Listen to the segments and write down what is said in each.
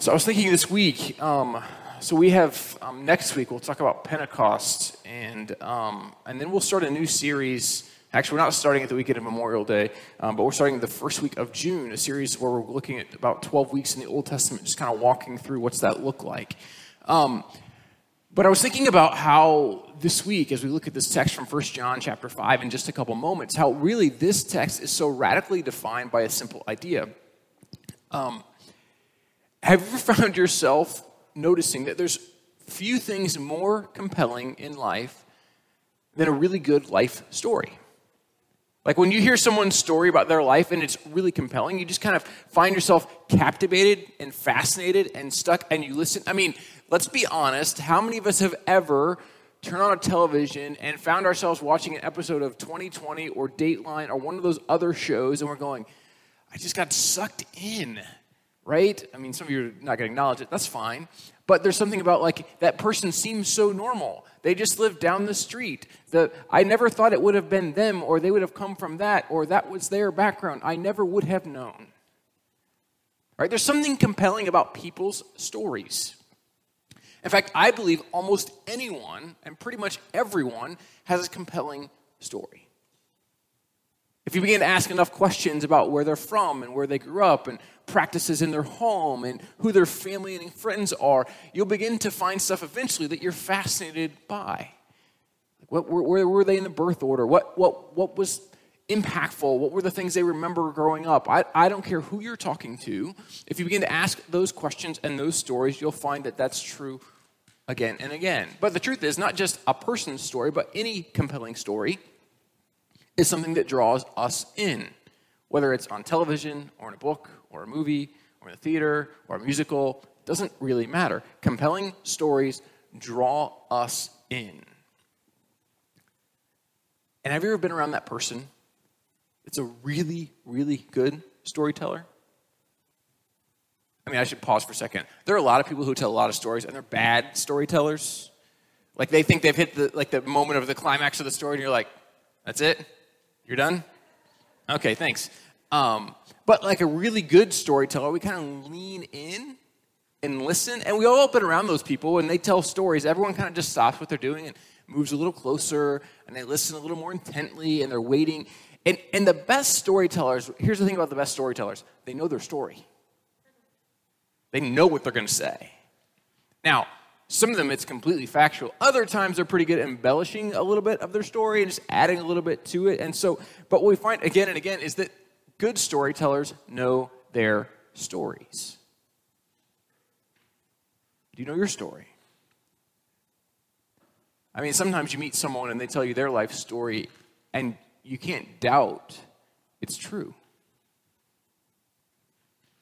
So I was thinking this week. Um, so we have um, next week we'll talk about Pentecost, and um, and then we'll start a new series. Actually, we're not starting at the weekend of Memorial Day, um, but we're starting the first week of June, a series where we're looking at about 12 weeks in the Old Testament, just kind of walking through what's that look like. Um, but I was thinking about how this week, as we look at this text from 1 John chapter 5 in just a couple moments, how really this text is so radically defined by a simple idea. Um, have you ever found yourself noticing that there's few things more compelling in life than a really good life story? Like when you hear someone's story about their life and it's really compelling, you just kind of find yourself captivated and fascinated and stuck and you listen. I mean, let's be honest, how many of us have ever turned on a television and found ourselves watching an episode of 20/20 or Dateline or one of those other shows and we're going, I just got sucked in right? I mean, some of you are not going to acknowledge it. That's fine. But there's something about like that person seems so normal. They just live down the street. The, I never thought it would have been them, or they would have come from that, or that was their background. I never would have known. Right? There's something compelling about people's stories. In fact, I believe almost anyone and pretty much everyone has a compelling story. If you begin to ask enough questions about where they're from and where they grew up and practices in their home and who their family and friends are, you'll begin to find stuff eventually that you're fascinated by. What, where, were they in the birth order? What, what, what was impactful? What were the things they remember growing up? I, I don't care who you're talking to. If you begin to ask those questions and those stories, you'll find that that's true again and again. But the truth is, not just a person's story, but any compelling story is something that draws us in, whether it's on television or in a book or a movie or in a theater or a musical, doesn't really matter. Compelling stories draw us in. And have you ever been around that person that's a really, really good storyteller? I mean, I should pause for a second. There are a lot of people who tell a lot of stories, and they're bad storytellers. Like they think they've hit the like the moment of the climax of the story, and you're like, "That's it? You're done? Okay, thanks. Um, but like a really good storyteller, we kind of lean in and listen. And we all been around those people and they tell stories. Everyone kind of just stops what they're doing and moves a little closer and they listen a little more intently and they're waiting. And, and the best storytellers, here's the thing about the best storytellers they know their story, they know what they're going to say. Now, some of them it's completely factual. Other times they're pretty good at embellishing a little bit of their story and just adding a little bit to it. And so, but what we find again and again is that good storytellers know their stories. Do you know your story? I mean, sometimes you meet someone and they tell you their life story and you can't doubt it's true.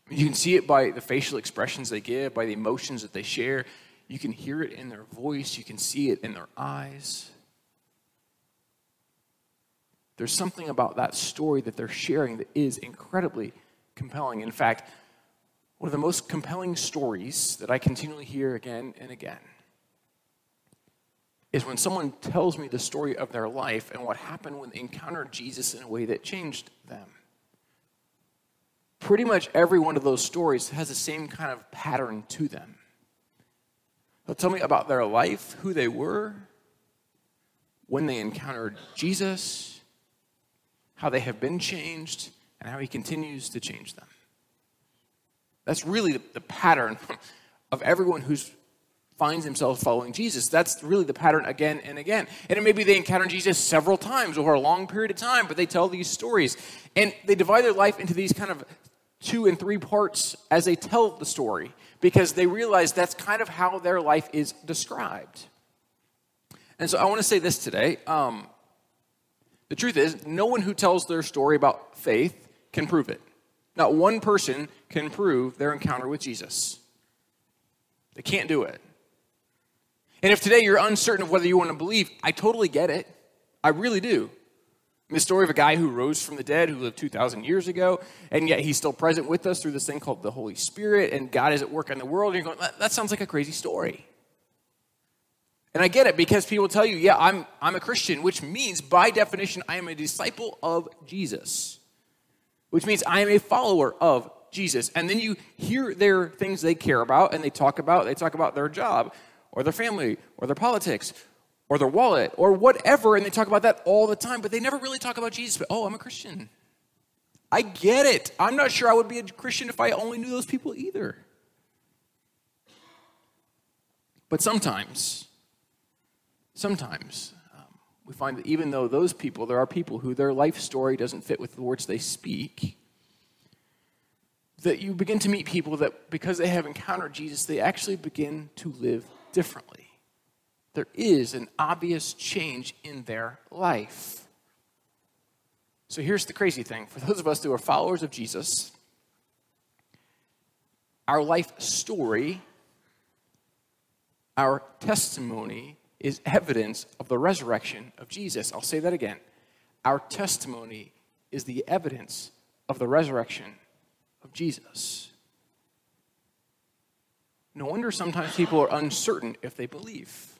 You can see it by the facial expressions they give, by the emotions that they share. You can hear it in their voice, you can see it in their eyes. There's something about that story that they're sharing that is incredibly compelling. In fact, one of the most compelling stories that I continually hear again and again is when someone tells me the story of their life and what happened when they encountered Jesus in a way that changed them. Pretty much every one of those stories has the same kind of pattern to them. They'll tell me about their life, who they were, when they encountered Jesus, how they have been changed, and how he continues to change them. That's really the pattern of everyone who finds himself following Jesus. That's really the pattern again and again. And it may be they encounter Jesus several times over a long period of time, but they tell these stories. And they divide their life into these kind of two and three parts as they tell the story because they realize that's kind of how their life is described. And so I want to say this today. Um, the truth is, no one who tells their story about faith can prove it. Not one person can prove their encounter with Jesus. They can't do it. And if today you're uncertain of whether you want to believe, I totally get it. I really do. The story of a guy who rose from the dead, who lived 2,000 years ago, and yet he's still present with us through this thing called the Holy Spirit, and God is at work in the world. And you're going, that, that sounds like a crazy story. And I get it because people tell you, yeah, I'm, I'm a Christian, which means by definition, I am a disciple of Jesus, which means I am a follower of Jesus. And then you hear their things they care about and they talk about, they talk about their job or their family or their politics or their wallet or whatever, and they talk about that all the time, but they never really talk about Jesus. But, oh, I'm a Christian. I get it. I'm not sure I would be a Christian if I only knew those people either. But sometimes, sometimes, um, we find that even though those people, there are people who their life story doesn't fit with the words they speak, that you begin to meet people that because they have encountered Jesus, they actually begin to live differently. There is an obvious change in their life. So here's the crazy thing for those of us who are followers of Jesus, our life story our testimony is evidence of the resurrection of Jesus. I'll say that again. Our testimony is the evidence of the resurrection of Jesus. No wonder sometimes people are uncertain if they believe.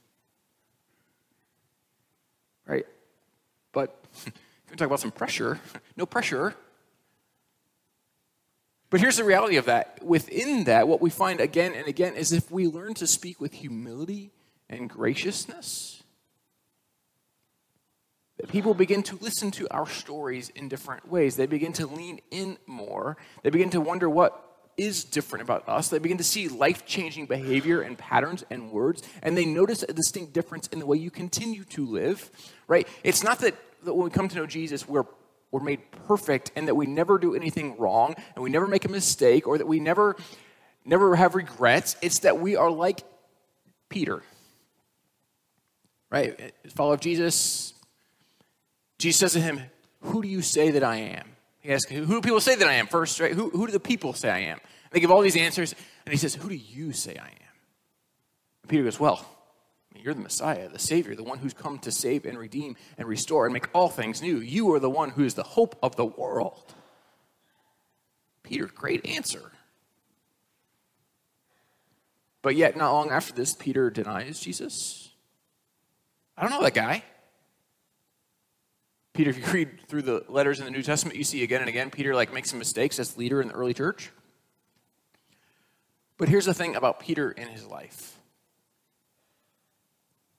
Right? But we talk about some pressure, no pressure. But here's the reality of that. Within that, what we find again and again is if we learn to speak with humility and graciousness, that people begin to listen to our stories in different ways. They begin to lean in more. They begin to wonder what is different about us. They begin to see life changing behavior and patterns and words, and they notice a distinct difference in the way you continue to live, right? It's not that, that when we come to know Jesus, we're we're made perfect and that we never do anything wrong and we never make a mistake or that we never never have regrets. It's that we are like peter right? Follow of jesus. Jesus says to him who do you say that i am? He asks who do people say that i am? First right? Who, who do the people say i am? And they give all these answers and he says who do you say i am? And peter goes well you're the Messiah, the Savior, the one who's come to save and redeem and restore and make all things new. You are the one who is the hope of the world. Peter, great answer. But yet, not long after this, Peter denies Jesus. I don't know that guy. Peter, if you read through the letters in the New Testament, you see again and again Peter like makes some mistakes as leader in the early church. But here's the thing about Peter in his life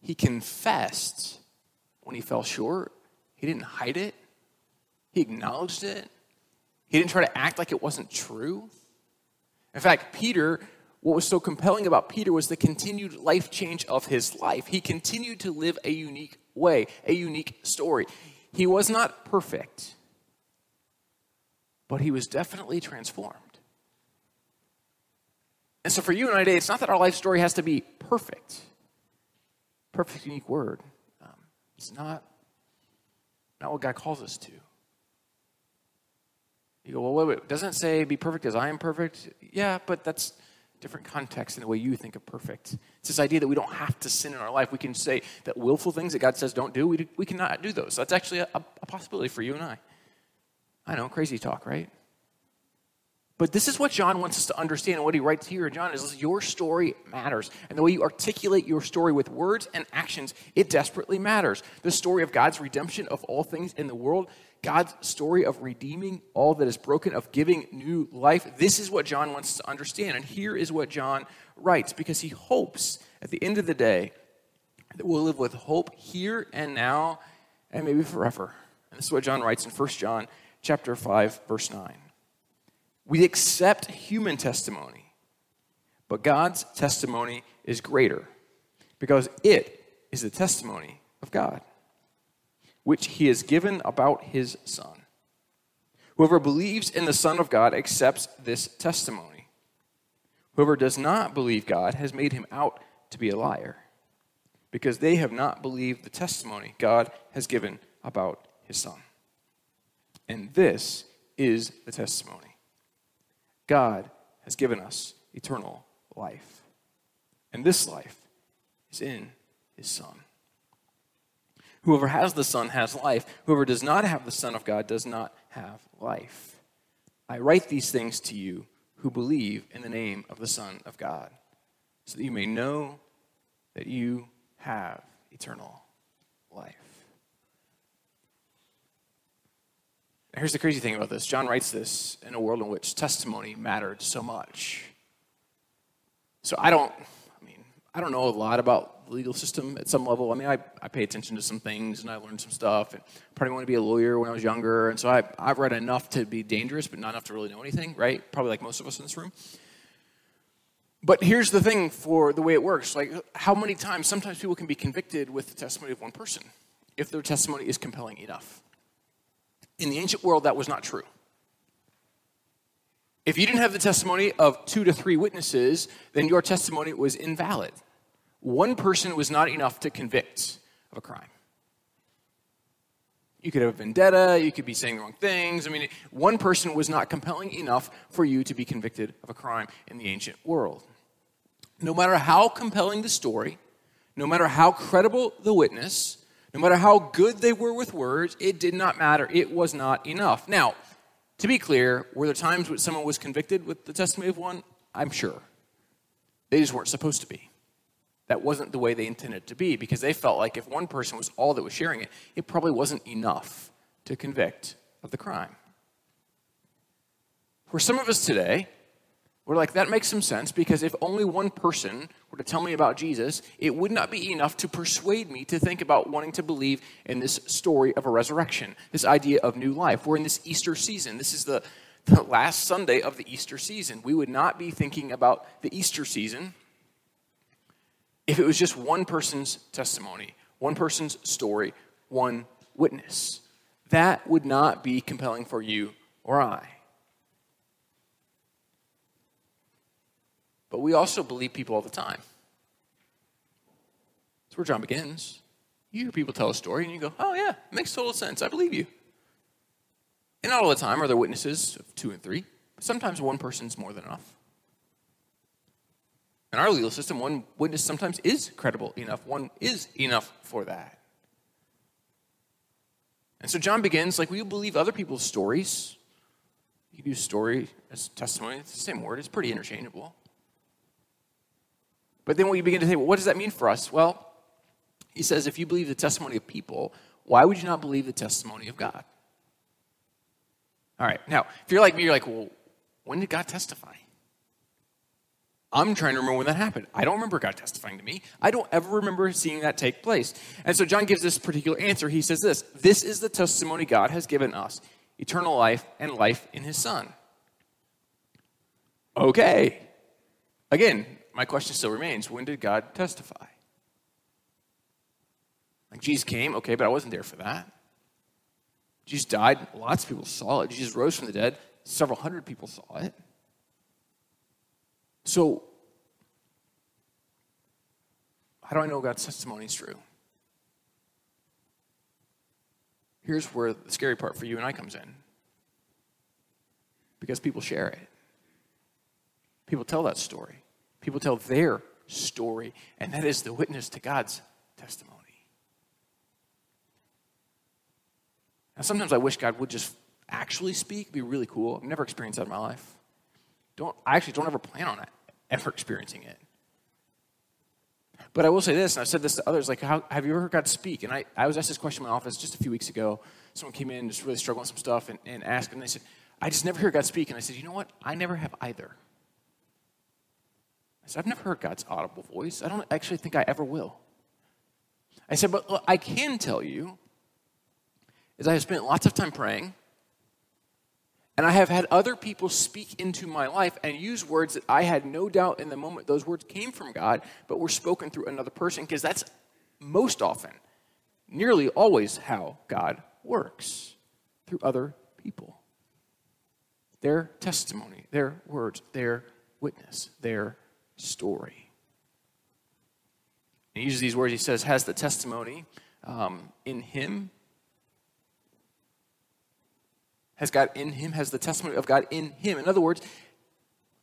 he confessed when he fell short. He didn't hide it, he acknowledged it. He didn't try to act like it wasn't true. In fact, Peter, what was so compelling about Peter was the continued life change of his life. He continued to live a unique way, a unique story. He was not perfect, but he was definitely transformed. And so for you and I today, it's not that our life story has to be perfect perfect, unique word. Um, it's not, not what God calls us to. You go, well, wait, wait, doesn't it say be perfect as I am perfect? Yeah, but that's different context in the way you think of perfect. It's this idea that we don't have to sin in our life. We can say that willful things that God says don't do, we, we cannot do those. That's actually a, a possibility for you and I. I know, crazy talk, right? But this is what John wants us to understand, and what he writes here in John is your story matters. And the way you articulate your story with words and actions, it desperately matters. The story of God's redemption of all things in the world, God's story of redeeming all that is broken, of giving new life. This is what John wants us to understand. And here is what John writes, because he hopes at the end of the day that we'll live with hope here and now and maybe forever. And this is what John writes in 1 John chapter 5, verse 9. We accept human testimony, but God's testimony is greater because it is the testimony of God, which he has given about his Son. Whoever believes in the Son of God accepts this testimony. Whoever does not believe God has made him out to be a liar, because they have not believed the testimony God has given about his Son. And this is the testimony God has given us eternal life. And this life is in his Son. Whoever has the Son has life. Whoever does not have the Son of God does not have life. I write these things to you who believe in the name of the Son of God, so that you may know that you have eternal life. Here's the crazy thing about this John writes this in a world in which testimony mattered so much. So I don't, I mean, I don't know a lot about the legal system at some level. I mean, I, I pay attention to some things and I learned some stuff and probably wanted to be a lawyer when I was younger. And so I, I've read enough to be dangerous, but not enough to really know anything, right? Probably like most of us in this room. But here's the thing for the way it works. Like, how many times, sometimes people can be convicted with the testimony of one person if their testimony is compelling enough. In the ancient world, that was not true. If you didn't have the testimony of two to three witnesses, then your testimony was invalid. One person was not enough to convict of a crime. You could have a vendetta, you could be saying the wrong things. I mean, one person was not compelling enough for you to be convicted of a crime in the ancient world. No matter how compelling the story, no matter how credible the witness, no matter how good they were with words, it did not matter. It was not enough. Now, to be clear, were there times when someone was convicted with the testimony of one? I'm sure. They just weren't supposed to be. That wasn't the way they intended to be because they felt like if one person was all that was sharing it, it probably wasn't enough to convict of the crime. For some of us today, we're like, that makes some sense because if only one person were to tell me about Jesus, it would not be enough to persuade me to think about wanting to believe in this story of a resurrection, this idea of new life. We're in this Easter season. This is the, the last Sunday of the Easter season. We would not be thinking about the Easter season if it was just one person's testimony, one person's story, one witness. That would not be compelling for you or I. But we also believe people all the time. That's where John begins. You hear people tell a story and you go, oh, yeah, it makes total sense. I believe you. And not all the time are there witnesses of two and three, but sometimes one person's more than enough. In our legal system, one witness sometimes is credible enough. One is enough for that. And so John begins like, will you believe other people's stories? You can use story as testimony. It's the same word. It's pretty interchangeable. But then we begin to say, well, what does that mean for us? Well, he says, if you believe the testimony of people, why would you not believe the testimony of God? All right, now, if you're like me, you're like, well, when did God testify? I'm trying to remember when that happened. I don't remember God testifying to me. I don't ever remember seeing that take place. And so John gives this particular answer. He says this This is the testimony God has given us eternal life and life in his Son. Okay. Again, my question still remains when did God testify? Like Jesus came, okay, but I wasn't there for that. Jesus died, lots of people saw it. Jesus rose from the dead, several hundred people saw it. So, how do I know God's testimony is true? Here's where the scary part for you and I comes in. Because people share it. People tell that story. People tell their story, and that is the witness to God's testimony. Now, sometimes I wish God would just actually speak, It'd be really cool. I've never experienced that in my life. Don't, I actually don't ever plan on it, ever experiencing it. But I will say this, and I've said this to others, like, how, have you ever heard God speak? And I, I was asked this question in my office just a few weeks ago. Someone came in, just really struggling with some stuff, and, and asked, and they said, I just never hear God speak. And I said, you know what? I never have either. Said, I've never heard God's audible voice. I don't actually think I ever will. I said, but look, I can tell you is I have spent lots of time praying, and I have had other people speak into my life and use words that I had no doubt in the moment those words came from God, but were spoken through another person, because that's most often, nearly always how God works through other people. Their testimony, their words, their witness, their story. He uses these words, he says, has the testimony um, in him. Has God in him, has the testimony of God in him. In other words,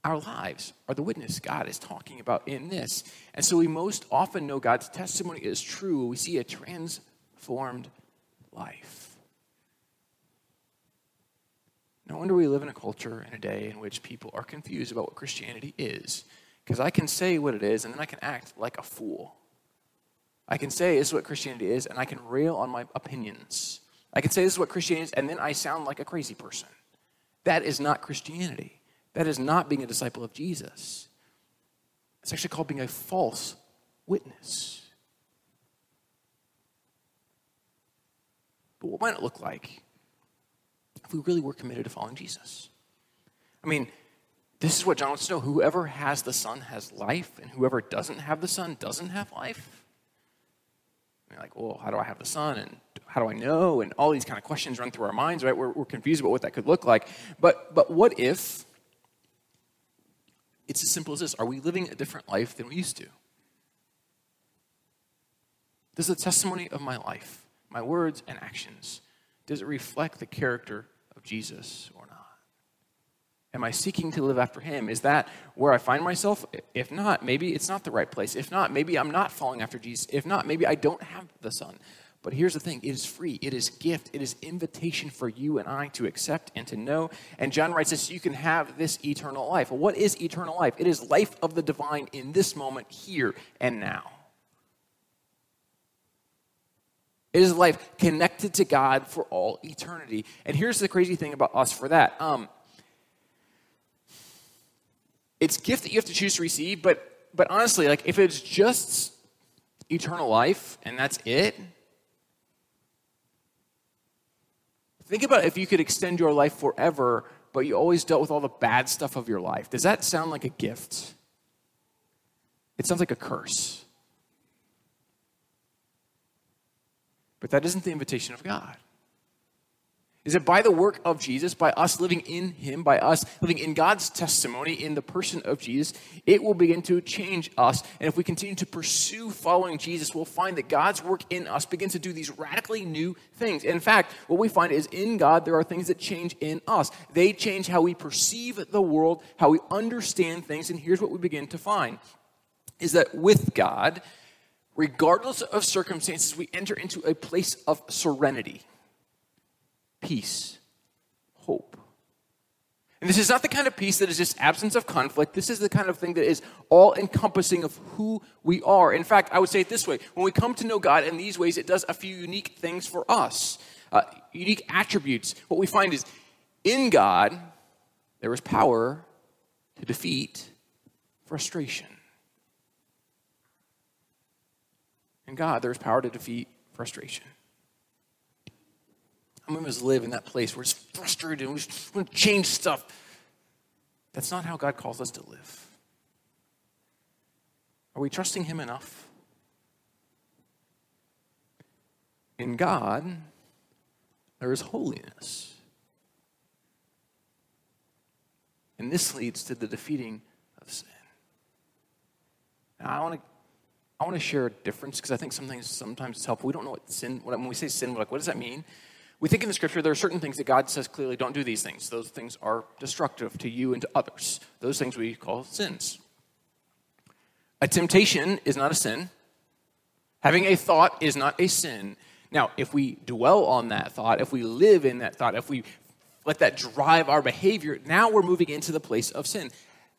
our lives are the witness God is talking about in this. And so we most often know God's testimony is true. We see a transformed life. No wonder we live in a culture and a day in which people are confused about what Christianity is because I can say what it is and then I can act like a fool. I can say this is what Christianity is and I can rail on my opinions I can say this is what Christianity is, and then I sound like a crazy person. That is not Christianity. That is not being a disciple of Jesus. It's actually called being a false witness. But what might it look like if we really were committed to following Jesus? I mean, this is what John wants to know. Whoever has the Son has life, and whoever doesn't have the Son doesn't have life. You're like, well, how do I have the Son? And how do I know? And all these kind of questions run through our minds, right? We're, we're confused about what that could look like. But, but what if it's as simple as this? Are we living a different life than we used to? Does the testimony of my life, my words and actions, does it reflect the character of Jesus or not? Am I seeking to live after him? Is that where I find myself? If not, maybe it's not the right place. If not, maybe I'm not following after Jesus. If not, maybe I don't have the Son. But here's the thing it is free, it is gift, it is invitation for you and I to accept and to know. And John writes this you can have this eternal life. Well, what is eternal life? It is life of the divine in this moment, here and now. It is life connected to God for all eternity. And here's the crazy thing about us for that. Um, it's gift that you have to choose to receive, but but honestly, like if it's just eternal life and that's it, think about if you could extend your life forever, but you always dealt with all the bad stuff of your life. Does that sound like a gift? It sounds like a curse. But that isn't the invitation of God is that by the work of Jesus, by us living in Him, by us living in God's testimony in the person of Jesus, it will begin to change us. And if we continue to pursue following Jesus, we'll find that God's work in us begins to do these radically new things. In fact, what we find is in God, there are things that change in us. They change how we perceive the world, how we understand things. And here's what we begin to find is that with God, regardless of circumstances, we enter into a place of serenity peace, hope. And this is not the kind of peace that is just absence of conflict. This is the kind of thing that is all encompassing of who we are. In fact, I would say it this way when we come to know God in these ways, it does a few unique things for us, uh, unique attributes. What we find is in God, there is power to defeat frustration. In God, there is power to defeat frustration. Many of us live in that place where it's frustrated and we want to change stuff? That's not how God calls us to live. Are we trusting Him enough? In God, there is holiness. And this leads to the defeating of sin. Now, I want to I want to share a difference because I think sometimes sometimes it's helpful. We don't know what sin. When we say sin, we're like, what does that mean? We think in the scripture there are certain things that God says clearly don't do these things. Those things are destructive to you and to others. Those things we call sins. A temptation is not a sin. Having a thought is not a sin. Now, if we dwell on that thought, if we live in that thought, if we let that drive our behavior, now we're moving into the place of sin.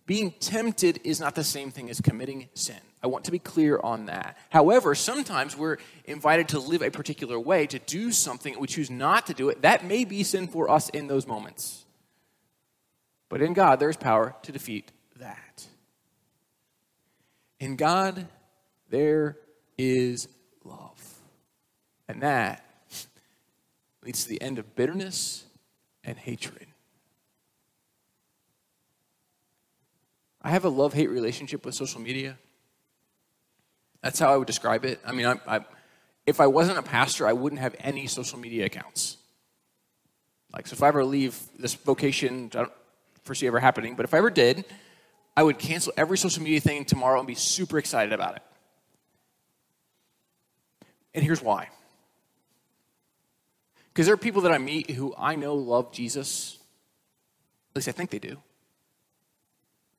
Being tempted is not the same thing as committing sin. I want to be clear on that. However, sometimes we're invited to live a particular way, to do something, and we choose not to do it. That may be sin for us in those moments. But in God, there's power to defeat that. In God, there is love. And that leads to the end of bitterness and hatred. I have a love hate relationship with social media. That's how I would describe it. I mean, I, I, if I wasn't a pastor, I wouldn't have any social media accounts. Like, so if I ever leave this vocation, I don't foresee ever happening, but if I ever did, I would cancel every social media thing tomorrow and be super excited about it. And here's why. Because there are people that I meet who I know love Jesus. At least I think they do.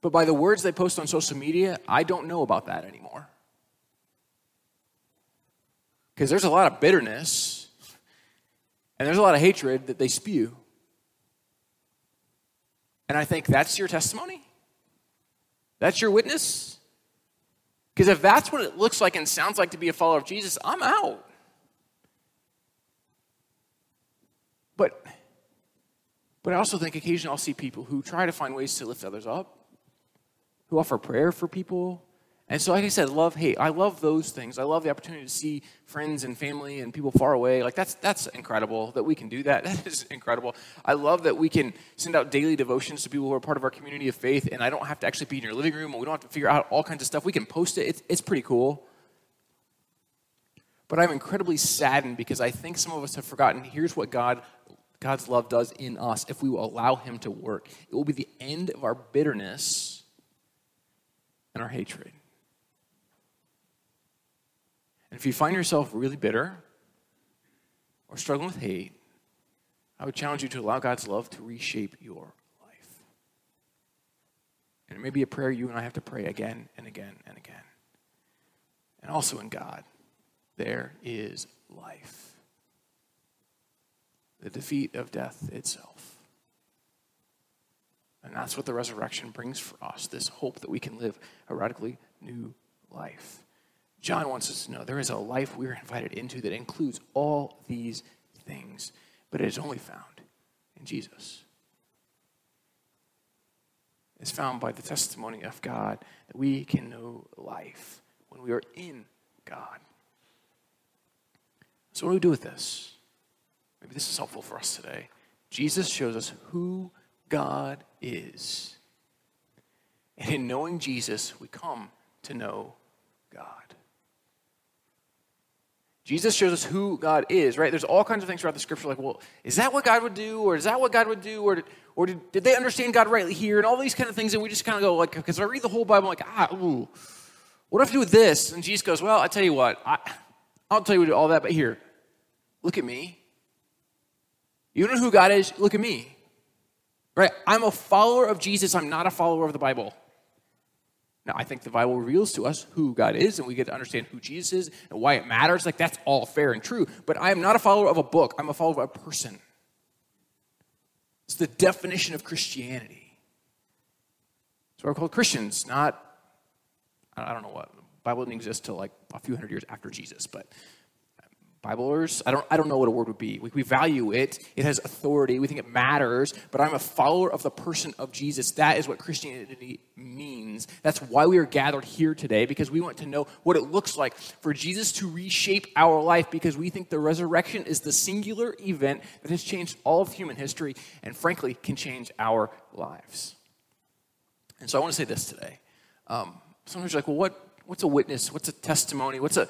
But by the words they post on social media, I don't know about that anymore. Because there's a lot of bitterness and there's a lot of hatred that they spew. And I think that's your testimony? That's your witness? Because if that's what it looks like and sounds like to be a follower of Jesus, I'm out. But, but I also think occasionally I'll see people who try to find ways to lift others up, who offer prayer for people, and so, like I said, love, hate. I love those things. I love the opportunity to see friends and family and people far away. Like, that's, that's incredible that we can do that. That is incredible. I love that we can send out daily devotions to people who are part of our community of faith, and I don't have to actually be in your living room, and we don't have to figure out all kinds of stuff. We can post it, it's, it's pretty cool. But I'm incredibly saddened because I think some of us have forgotten here's what God, God's love does in us if we will allow Him to work. It will be the end of our bitterness and our hatred. And if you find yourself really bitter or struggling with hate, I would challenge you to allow God's love to reshape your life. And it may be a prayer you and I have to pray again and again and again. And also in God, there is life, the defeat of death itself. That's what the resurrection brings for us this hope that we can live a radically new life. John wants us to know there is a life we're invited into that includes all these things, but it is only found in Jesus. It's found by the testimony of God that we can know life when we are in God. So, what do we do with this? Maybe this is helpful for us today. Jesus shows us who God is. And in knowing Jesus, we come to know God. Jesus shows us who God is, right? There's all kinds of things throughout the scripture, like, well, is that what God would do? Or is that what God would do? Or did, or did, did they understand God rightly here? And all these kind of things. And we just kind of go, like, because I read the whole Bible, I'm like, ah, ooh, what do I have to do with this? And Jesus goes, well, I tell you what, I, I'll tell you all that, but here, look at me. You know who God is? Look at me. Right? I'm a follower of Jesus. I'm not a follower of the Bible. Now, I think the Bible reveals to us who God is, and we get to understand who Jesus is and why it matters. Like, that's all fair and true. But I am not a follower of a book, I'm a follower of a person. It's the definition of Christianity. So we're called Christians, not, I don't know what. The Bible didn't exist till like a few hundred years after Jesus, but Biblers, I don't, I don't know what a word would be. We, we value it, it has authority, we think it matters, but I'm a follower of the person of Jesus. That is what Christianity means. That's why we are gathered here today, because we want to know what it looks like for Jesus to reshape our life, because we think the resurrection is the singular event that has changed all of human history and, frankly, can change our lives. And so I want to say this today. Um, sometimes you're like, well, what, what's a witness? What's a testimony? What's a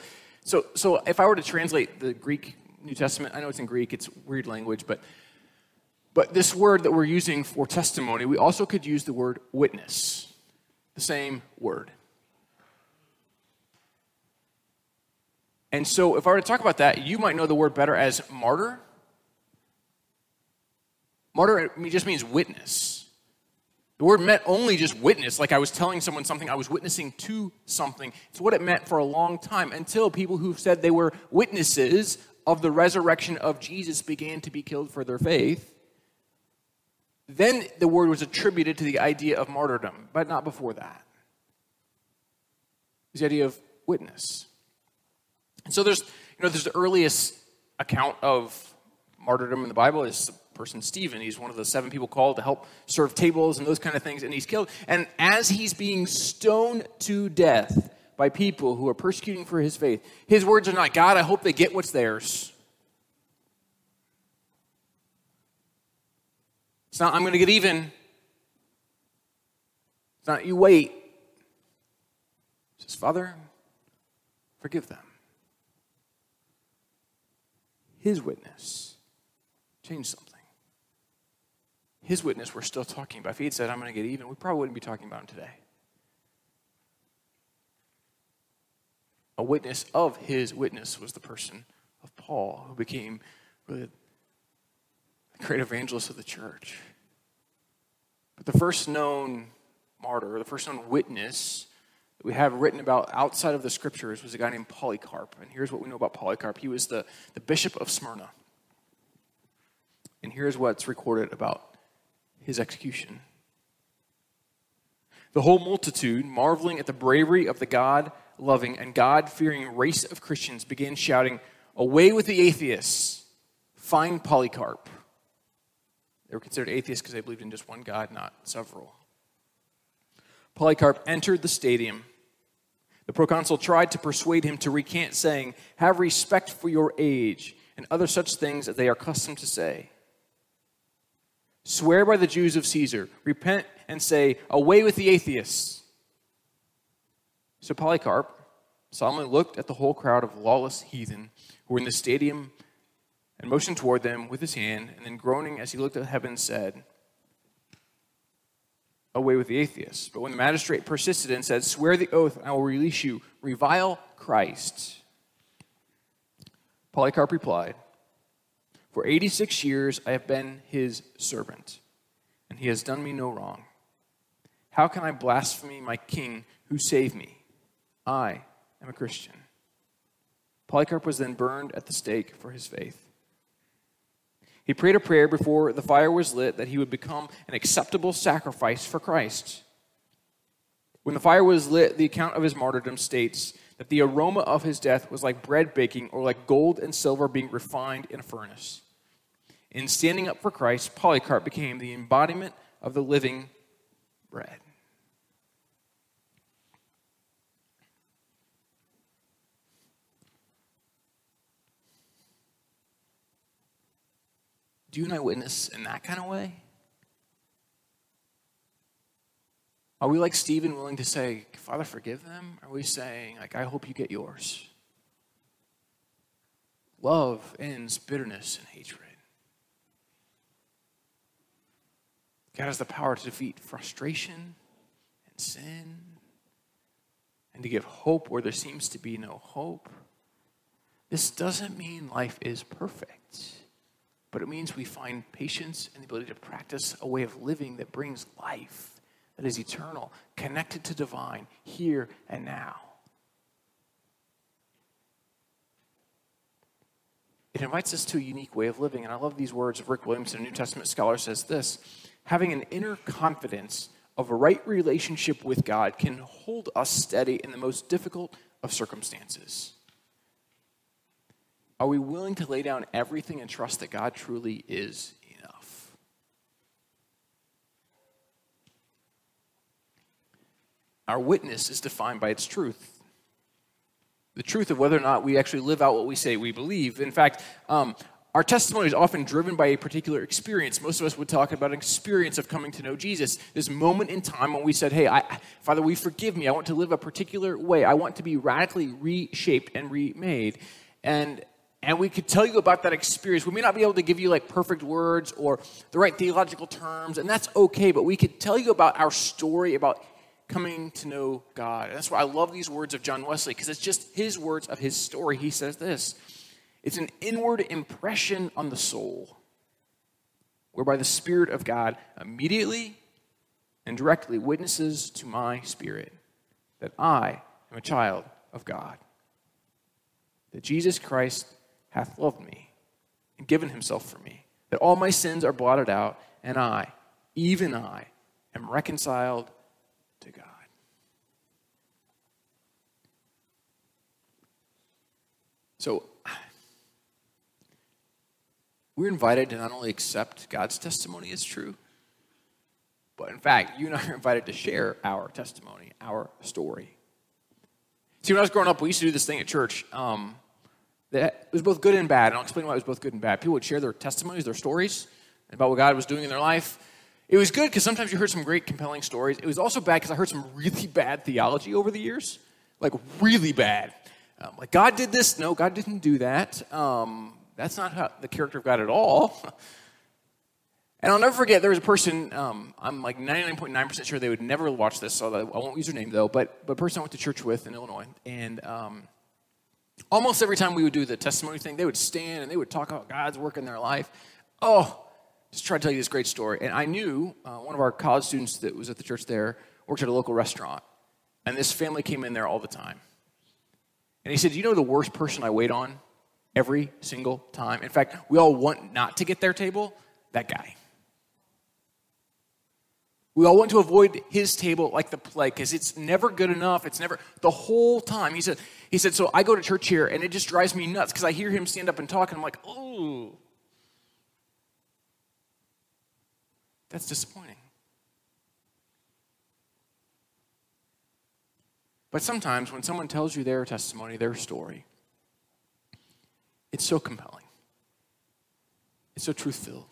so, so if I were to translate the Greek New Testament, I know it's in Greek, it's weird language, but but this word that we're using for testimony, we also could use the word witness, the same word. And so, if I were to talk about that, you might know the word better as martyr. Martyr just means witness. The word meant only just witness, like I was telling someone something, I was witnessing to something. It's what it meant for a long time until people who said they were witnesses of the resurrection of Jesus began to be killed for their faith. Then the word was attributed to the idea of martyrdom, but not before that. It's the idea of witness. And so there's, you know, there's the earliest account of martyrdom in the Bible is person, Stephen. He's one of the seven people called to help serve tables and those kind of things, and he's killed. And as he's being stoned to death by people who are persecuting for his faith, his words are not, God, I hope they get what's theirs. It's not, I'm going to get even. It's not, you wait. He says, Father, forgive them. His witness changed something his witness we're still talking about. If he had said, I'm going to get even, we probably wouldn't be talking about him today. A witness of his witness was the person of Paul, who became really the great evangelist of the church. But the first known martyr, the first known witness that we have written about outside of the scriptures was a guy named Polycarp. And here's what we know about Polycarp he was the, the bishop of Smyrna. And here's what's recorded about his execution. The whole multitude, marveling at the bravery of the God loving and God fearing race of Christians, began shouting, Away with the atheists! Find Polycarp! They were considered atheists because they believed in just one God, not several. Polycarp entered the stadium. The proconsul tried to persuade him to recant, saying, Have respect for your age, and other such things as they are accustomed to say. Swear by the Jews of Caesar, repent and say, Away with the atheists. So Polycarp solemnly looked at the whole crowd of lawless heathen who were in the stadium and motioned toward them with his hand, and then groaning as he looked at heaven, said, Away with the atheists. But when the magistrate persisted and said, Swear the oath, and I will release you, revile Christ. Polycarp replied, For 86 years I have been his servant, and he has done me no wrong. How can I blaspheme my king who saved me? I am a Christian. Polycarp was then burned at the stake for his faith. He prayed a prayer before the fire was lit that he would become an acceptable sacrifice for Christ. When the fire was lit, the account of his martyrdom states that the aroma of his death was like bread baking or like gold and silver being refined in a furnace. In standing up for Christ, Polycarp became the embodiment of the living bread. Do you and I witness in that kind of way? Are we like Stephen, willing to say, Father, forgive them? Are we saying, like, I hope you get yours? Love ends bitterness and hatred. God has the power to defeat frustration and sin and to give hope where there seems to be no hope. This doesn't mean life is perfect but it means we find patience and the ability to practice a way of living that brings life, that is eternal, connected to divine, here and now. It invites us to a unique way of living, and I love these words of Rick Williamson, a New Testament scholar, says this having an inner confidence of a right relationship with God can hold us steady in the most difficult of circumstances. Are we willing to lay down everything and trust that God truly is enough? Our witness is defined by its truth. The truth of whether or not we actually live out what we say we believe. In fact, um, our testimony is often driven by a particular experience. Most of us would talk about an experience of coming to know Jesus. This moment in time when we said, Hey, I, Father, we forgive me. I want to live a particular way. I want to be radically reshaped and remade. And and we could tell you about that experience. We may not be able to give you like perfect words or the right theological terms, and that's okay, but we could tell you about our story about coming to know God. And that's why I love these words of John Wesley, because it's just his words of his story. He says this it's an inward impression on the soul, whereby the Spirit of God immediately and directly witnesses to my spirit that I am a child of God. That Jesus Christ hath loved me and given himself for me, that all my sins are blotted out, and I, even I, am reconciled to God. So, we're invited to not only accept God's testimony as true, but in fact, you and I are invited to share our testimony, our story. See, when I was growing up, we used to do this thing at church. Um, that was both good and bad. And I'll explain why it was both good and bad. People would share their testimonies, their stories about what God was doing in their life. It was good because sometimes you heard some great, compelling stories. It was also bad because I heard some really bad theology over the years, like really bad. Um, like God did this. No, God didn't do that. Um, that's not how, the character of God at all. and I'll never forget there was a person. Um, I'm like 99.9% sure they would never watch this, so I won't use their name though. But but a person I went to church with in Illinois, and um, Almost every time we would do the testimony thing, they would stand and they would talk about God's work in their life. Oh, just try to tell you this great story. And I knew uh, one of our college students that was at the church there worked at a local restaurant. And this family came in there all the time. And he said, You know the worst person I wait on every single time? In fact, we all want not to get their table? That guy. We all want to avoid his table like the plague because it's never good enough. It's never the whole time. He said, he said, so I go to church here and it just drives me nuts because I hear him stand up and talk and I'm like, oh. That's disappointing. But sometimes when someone tells you their testimony, their story, it's so compelling. It's so truth filled.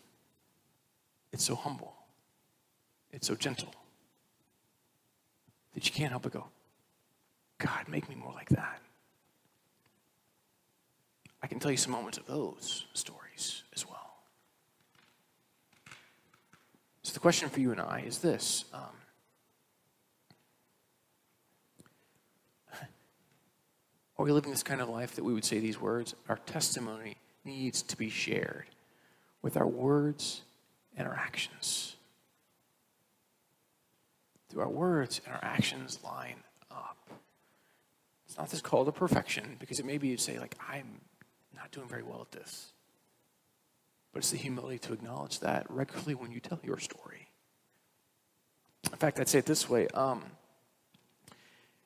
It's so humble. It's so gentle that you can't help but go, God, make me more like that. I can tell you some moments of those stories as well. So the question for you and I is this. Um, are we living this kind of life that we would say these words? Our testimony needs to be shared with our words and our actions. Do our words and our actions line up? It's not this call to perfection, because it may be you say, like, I'm not doing very well at this. But it's the humility to acknowledge that regularly when you tell your story. In fact, I'd say it this way. Um,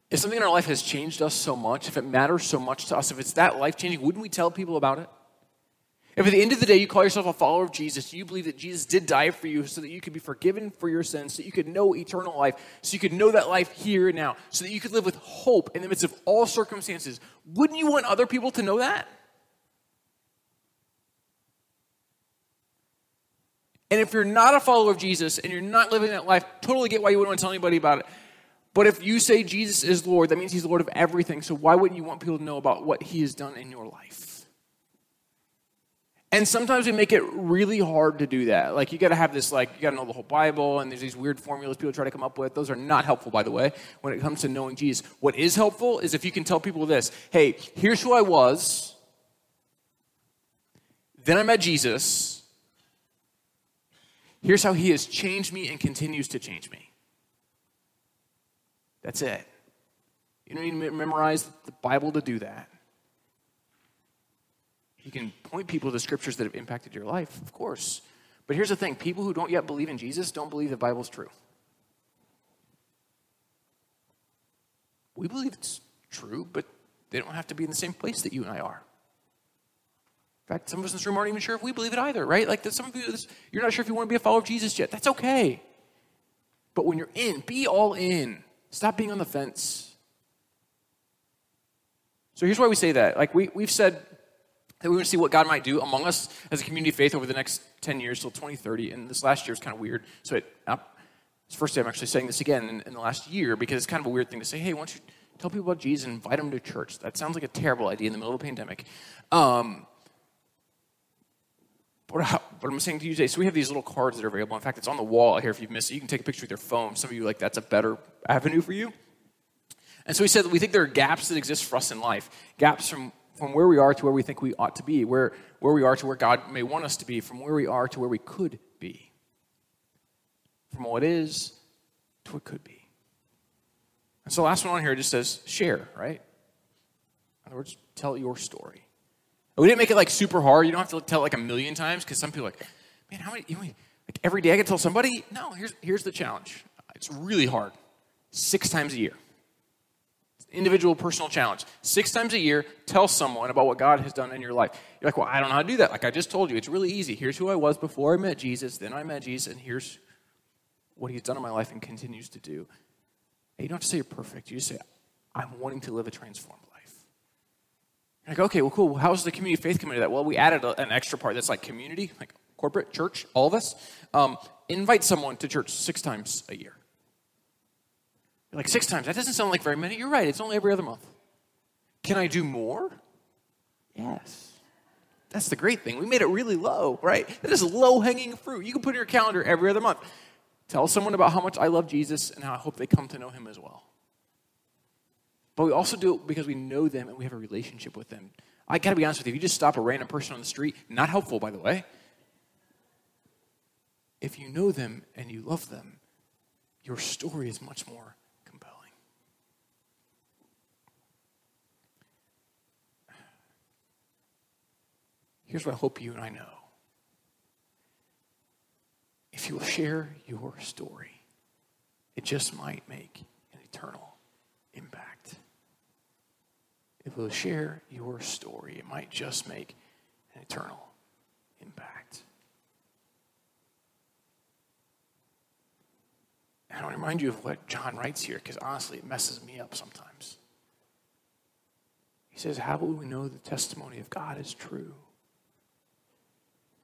if something in our life has changed us so much, if it matters so much to us, if it's that life changing, wouldn't we tell people about it? If at the end of the day you call yourself a follower of Jesus, you believe that Jesus did die for you so that you could be forgiven for your sins, so that you could know eternal life, so you could know that life here and now, so that you could live with hope in the midst of all circumstances, wouldn't you want other people to know that? And if you're not a follower of Jesus and you're not living that life, totally get why you wouldn't want to tell anybody about it. But if you say Jesus is Lord, that means He's Lord of everything. So why wouldn't you want people to know about what He has done in your life? And sometimes we make it really hard to do that. Like you got to have this, like you got to know the whole Bible, and there's these weird formulas people try to come up with. Those are not helpful, by the way, when it comes to knowing Jesus. What is helpful is if you can tell people this: Hey, here's who I was. Then I met Jesus Here's how he has changed me and continues to change me. That's it. You don't need to memorize the Bible to do that. You can point people to scriptures that have impacted your life, of course. But here's the thing people who don't yet believe in Jesus don't believe the Bible's true. We believe it's true, but they don't have to be in the same place that you and I are. Fact, some of us in this room aren't even sure if we believe it either, right? Like some of you, you're not sure if you want to be a follower of Jesus yet. That's okay. But when you're in, be all in. Stop being on the fence. So here's why we say that. Like we, we've said that we want to see what God might do among us as a community of faith over the next 10 years till 2030. And this last year is kind of weird. So it, uh, it's the first time I'm actually saying this again in, in, the last year because it's kind of a weird thing to say, hey, why don't you tell people about Jesus and invite them to church? That sounds like a terrible idea in the middle of a pandemic. Um, what, I'm saying to you today, so we have these little cards that are available. In fact, it's on the wall here if you've missed it. You can take a picture with your phone. Some of you like that's a better avenue for you. And so we said we think there are gaps that exist for us in life, gaps from, from where we are to where we think we ought to be, where, where we are to where God may want us to be, from where we are to where we could be, from what is to what could be. And so the last one on here just says share, right? In other words, tell your story. We didn't make it like super hard. You don't have to tell it like a million times because some people like, man, how many, like every day I can tell somebody? No, here's, here's the challenge. It's really hard. Six times a year. Individual personal challenge. Six times a year, tell someone about what God has done in your life. You're like, well, I don't know how to do that. Like I just told you, it's really easy. Here's who I was before I met Jesus, then I met Jesus, and here's what he's done in my life and continues to do. And you don't have to say you're perfect. You just say, I'm wanting to live a transformed life. Like, okay, well, cool. How's the community faith coming to that? Well, we added a, an extra part that's like community, like corporate, church, all of us. Um, invite someone to church six times a year. You're like, six times? That doesn't sound like very many. You're right. It's only every other month. Can I do more? Yes. That's the great thing. We made it really low, right? That is low hanging fruit. You can put in your calendar every other month. Tell someone about how much I love Jesus and how I hope they come to know him as well. But we also do it because we know them and we have a relationship with them. I gotta be honest with you, if you just stop a random person on the street, not helpful, by the way. If you know them and you love them, your story is much more compelling. Here's what I hope you and I know. If you will share your story, it just might make an eternal impact. If you'll share your story, it might just make an eternal impact. And I want to remind you of what John writes here because honestly, it messes me up sometimes. He says, How will we know the testimony of God is true?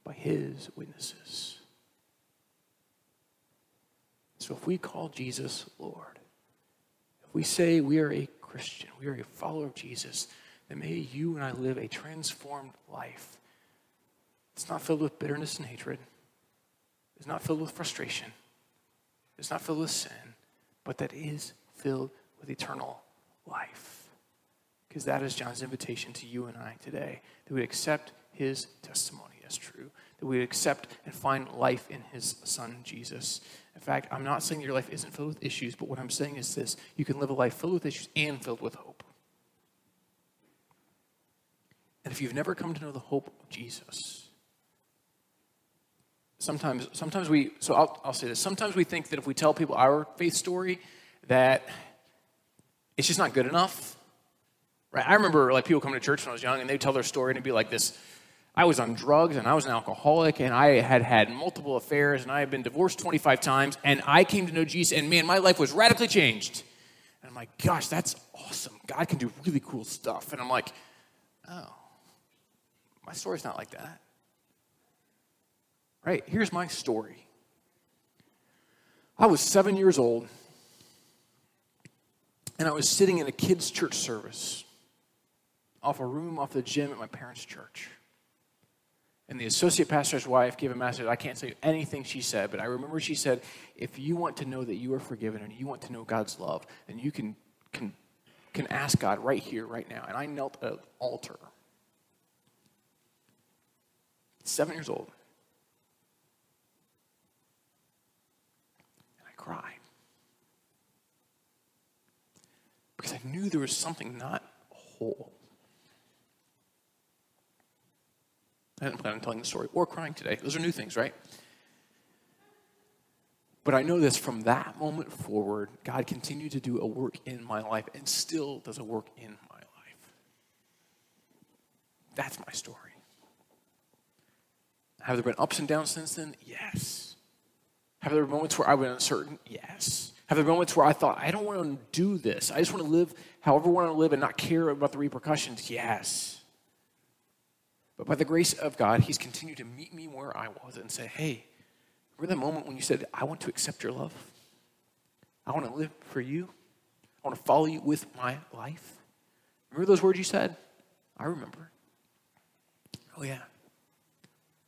By his witnesses. So if we call Jesus Lord, we say we are a Christian, we are a follower of Jesus, then may you and I live a transformed life. It's not filled with bitterness and hatred. It's not filled with frustration. It's not filled with sin, but that is filled with eternal life. Because that is John's invitation to you and I today that we accept his testimony as true, that we accept and find life in his son, Jesus. In fact, I'm not saying your life isn't filled with issues, but what I'm saying is this you can live a life filled with issues and filled with hope. And if you've never come to know the hope of Jesus, sometimes, sometimes we, so I'll, I'll say this, sometimes we think that if we tell people our faith story, that it's just not good enough. Right? I remember like people coming to church when I was young and they'd tell their story and it'd be like this I was on drugs and I was an alcoholic and I had had multiple affairs and I had been divorced 25 times and I came to know Jesus and man, my life was radically changed. And I'm like, gosh, that's awesome. God can do really cool stuff. And I'm like, oh, my story's not like that. Right? Here's my story. I was seven years old and I was sitting in a kids' church service off a room off the gym at my parents' church. And the associate pastor's wife gave a message. I can't you anything she said, but I remember she said, if you want to know that you are forgiven and you want to know God's love, then you can, can, can ask God right here, right now. And I knelt at an altar. Seven years old. And I cried. Because I knew there was something not whole. I didn't plan on telling the story or crying today. Those are new things, right? But I know this from that moment forward, God continued to do a work in my life and still does a work in my life. That's my story. Have there been ups and downs since then? Yes. Have there been moments where I've been uncertain? Yes. Have there been moments where I thought, I don't want to do this. I just want to live however I want to live and not care about the repercussions? Yes. But by the grace of God, He's continued to meet me where I was and say, hey, remember the moment when you said, I want to accept your love? I want to live for you. I want to follow you with my life. Remember those words you said? I remember. Oh, yeah.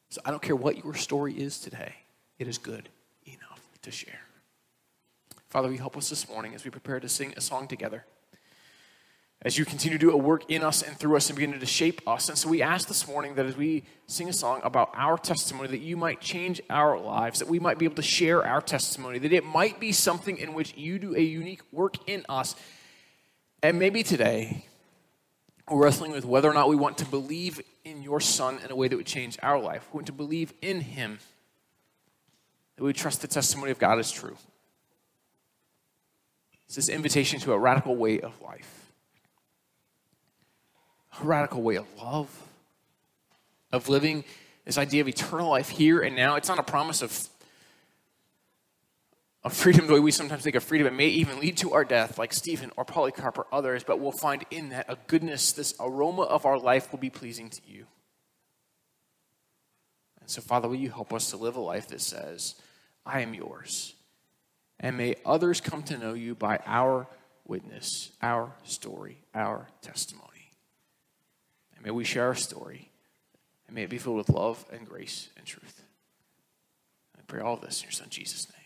So I don't care what your story is today, it is good enough to share. Father, we help us this morning as we prepare to sing a song together as you continue to do a work in us and through us and begin to shape us. And so we ask this morning that as we sing a song about our testimony, that you might change our lives, that we might be able to share our testimony, that it might be something in which you do a unique work in us. And maybe today, we're wrestling with whether or not we want to believe in your Son in a way that would change our life. We want to believe in Him, that we trust the testimony of God is true. It's this invitation to a radical way of life radical way of love, of living this idea of eternal life here and now. It's not a promise of, of freedom the way we sometimes think of freedom. It may even lead to our death, like Stephen or Polycarp or others, but we'll find in that a goodness, this aroma of our life will be pleasing to you. And so, Father, will you help us to live a life that says, I am yours. And may others come to know you by our witness, our story, our testimony. May we share our story. And may it be filled with love and grace and truth. I pray all this in your son Jesus' name.